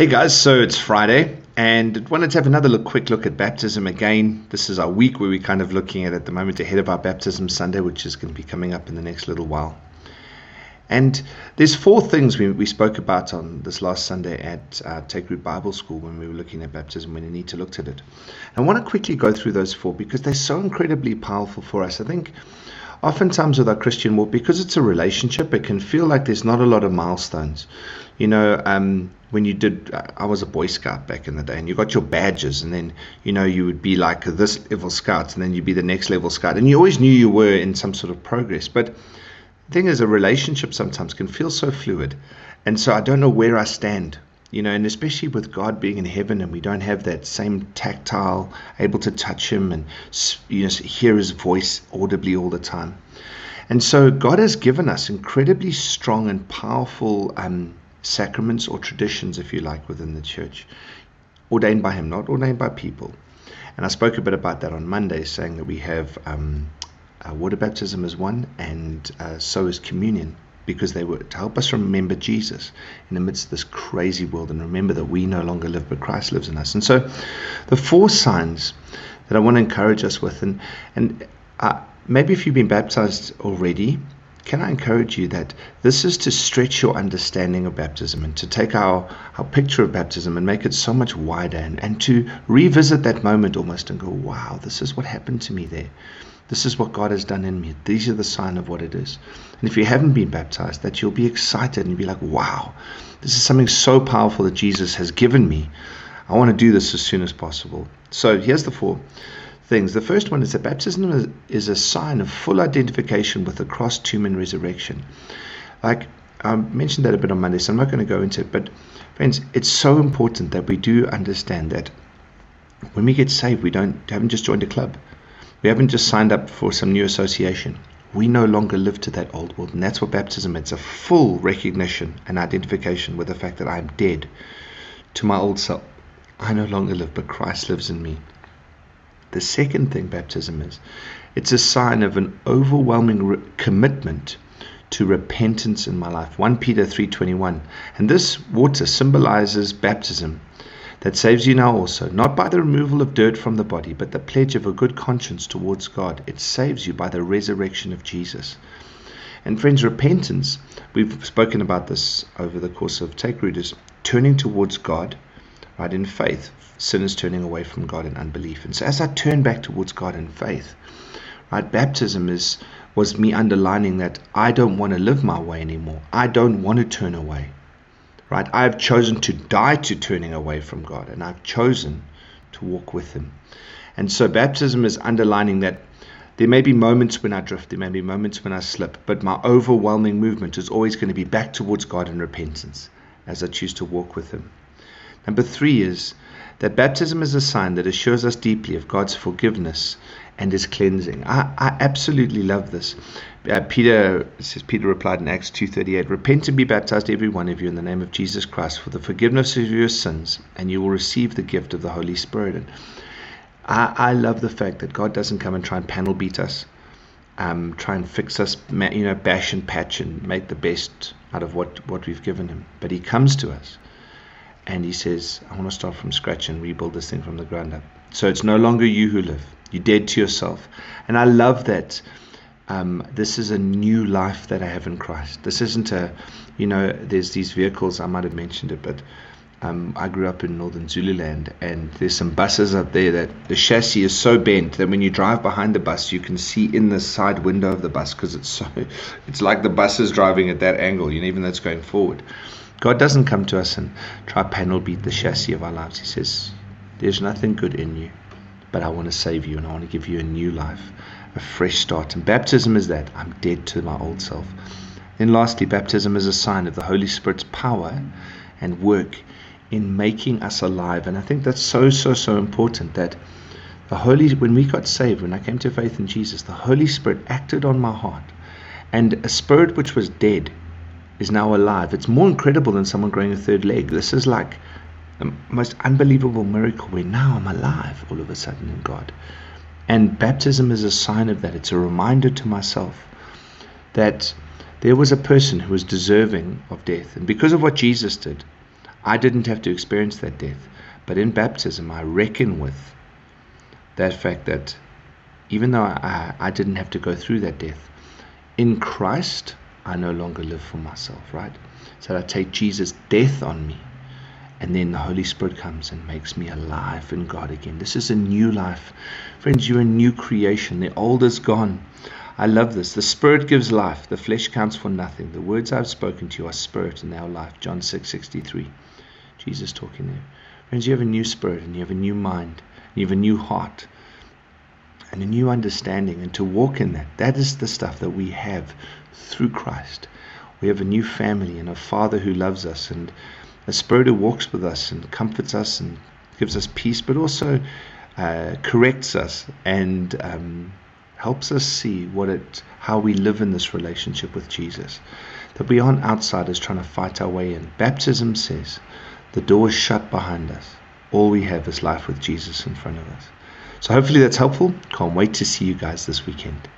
Hey guys, so it's Friday and wanted to have another look, quick look at baptism again. This is our week where we're kind of looking at at the moment ahead of our baptism Sunday, which is going to be coming up in the next little while. And there's four things we, we spoke about on this last Sunday at uh, Take Root Bible School when we were looking at baptism when Anita looked at it. I want to quickly go through those four because they're so incredibly powerful for us. I think oftentimes with our Christian walk, because it's a relationship, it can feel like there's not a lot of milestones. You know, um, when you did, I was a Boy Scout back in the day, and you got your badges, and then you know you would be like this level Scout, and then you'd be the next level Scout, and you always knew you were in some sort of progress. But the thing is, a relationship sometimes can feel so fluid, and so I don't know where I stand. You know, and especially with God being in heaven, and we don't have that same tactile, able to touch Him and you know hear His voice audibly all the time. And so God has given us incredibly strong and powerful um, sacraments or traditions, if you like, within the church, ordained by Him, not ordained by people. And I spoke a bit about that on Monday, saying that we have um, uh, water baptism as one, and uh, so is communion, because they were to help us remember Jesus in the midst of this crazy world and remember that we no longer live, but Christ lives in us. And so, the four signs that I want to encourage us with, and and uh, maybe if you've been baptized already, can I encourage you that this is to stretch your understanding of baptism and to take our, our picture of baptism and make it so much wider and, and to revisit that moment almost and go, wow, this is what happened to me there. This is what God has done in me. These are the sign of what it is. And if you haven't been baptized, that you'll be excited and be like, wow, this is something so powerful that Jesus has given me. I want to do this as soon as possible. So here's the four things. The first one is that baptism is a sign of full identification with the cross, tomb, and resurrection. Like I mentioned that a bit on Monday, so I'm not going to go into it. But friends, it's so important that we do understand that when we get saved, we don't haven't just joined a club. We haven't just signed up for some new association. We no longer live to that old world, and that's what baptism is. It's a full recognition and identification with the fact that I'm dead to my old self. I no longer live, but Christ lives in me. The second thing baptism is, it's a sign of an overwhelming re- commitment to repentance in my life. 1 Peter 3:21. And this water symbolizes baptism that saves you now also, not by the removal of dirt from the body, but the pledge of a good conscience towards God. It saves you by the resurrection of Jesus. And friends, repentance, we've spoken about this over the course of Take Root, is turning towards God, right, in faith, sinners turning away from God in unbelief. And so as I turn back towards God in faith, right, baptism is was me underlining that I don't want to live my way anymore. I don't want to turn away. Right? I have chosen to die to turning away from God, and I've chosen to walk with Him. And so baptism is underlining that there may be moments when I drift, there may be moments when I slip, but my overwhelming movement is always going to be back towards God in repentance as I choose to walk with Him. Number three is that baptism is a sign that assures us deeply of God's forgiveness and his cleansing. I, I absolutely love this. Uh, Peter says Peter replied in Acts 2:38, "Repent and be baptized every one of you in the name of Jesus Christ for the forgiveness of your sins, and you will receive the gift of the Holy Spirit." And I, I love the fact that God doesn't come and try and panel beat us, um, try and fix us, you know, bash and patch and make the best out of what what we've given Him, but He comes to us and he says, I want to start from scratch and rebuild this thing from the ground up. So it's no longer you who live. You're dead to yourself. And I love that. Um, this is a new life that I have in Christ. This isn't a, you know, there's these vehicles, I might have mentioned it, but um, I grew up in northern Zululand, and there's some buses up there that the chassis is so bent that when you drive behind the bus, you can see in the side window of the bus because it's so, it's like the bus is driving at that angle, you know, even though it's going forward. God doesn't come to us and try panel beat the chassis of our lives. He says, There's nothing good in you, but I want to save you and I want to give you a new life, a fresh start. And baptism is that. I'm dead to my old self. Then, lastly, baptism is a sign of the Holy Spirit's power and work in making us alive. And I think that's so, so, so important that the Holy, when we got saved, when I came to faith in Jesus, the Holy Spirit acted on my heart. And a spirit which was dead is now alive. It's more incredible than someone growing a third leg. This is like the most unbelievable miracle where now I'm alive all of a sudden in God. And baptism is a sign of that. It's a reminder to myself that there was a person who was deserving of death. And because of what Jesus did, I didn't have to experience that death, but in baptism, I reckon with that fact that even though I, I didn't have to go through that death, in Christ, I no longer live for myself, right? So I take Jesus' death on me, and then the Holy Spirit comes and makes me alive in God again. This is a new life. Friends, you're a new creation. The old is gone. I love this. The Spirit gives life. The flesh counts for nothing. The words I've spoken to you are spirit and they are life. John 6 63. Jesus talking there. Friends, you have a new spirit and you have a new mind. And you have a new heart and a new understanding. And to walk in that, that is the stuff that we have through Christ. We have a new family and a Father who loves us and a Spirit who walks with us and comforts us and gives us peace, but also uh, corrects us and um, helps us see what it, how we live in this relationship with Jesus. That we aren't outsiders trying to fight our way in. Baptism says the door is shut behind us. All we have is life with Jesus in front of us. So hopefully that's helpful. Can't wait to see you guys this weekend.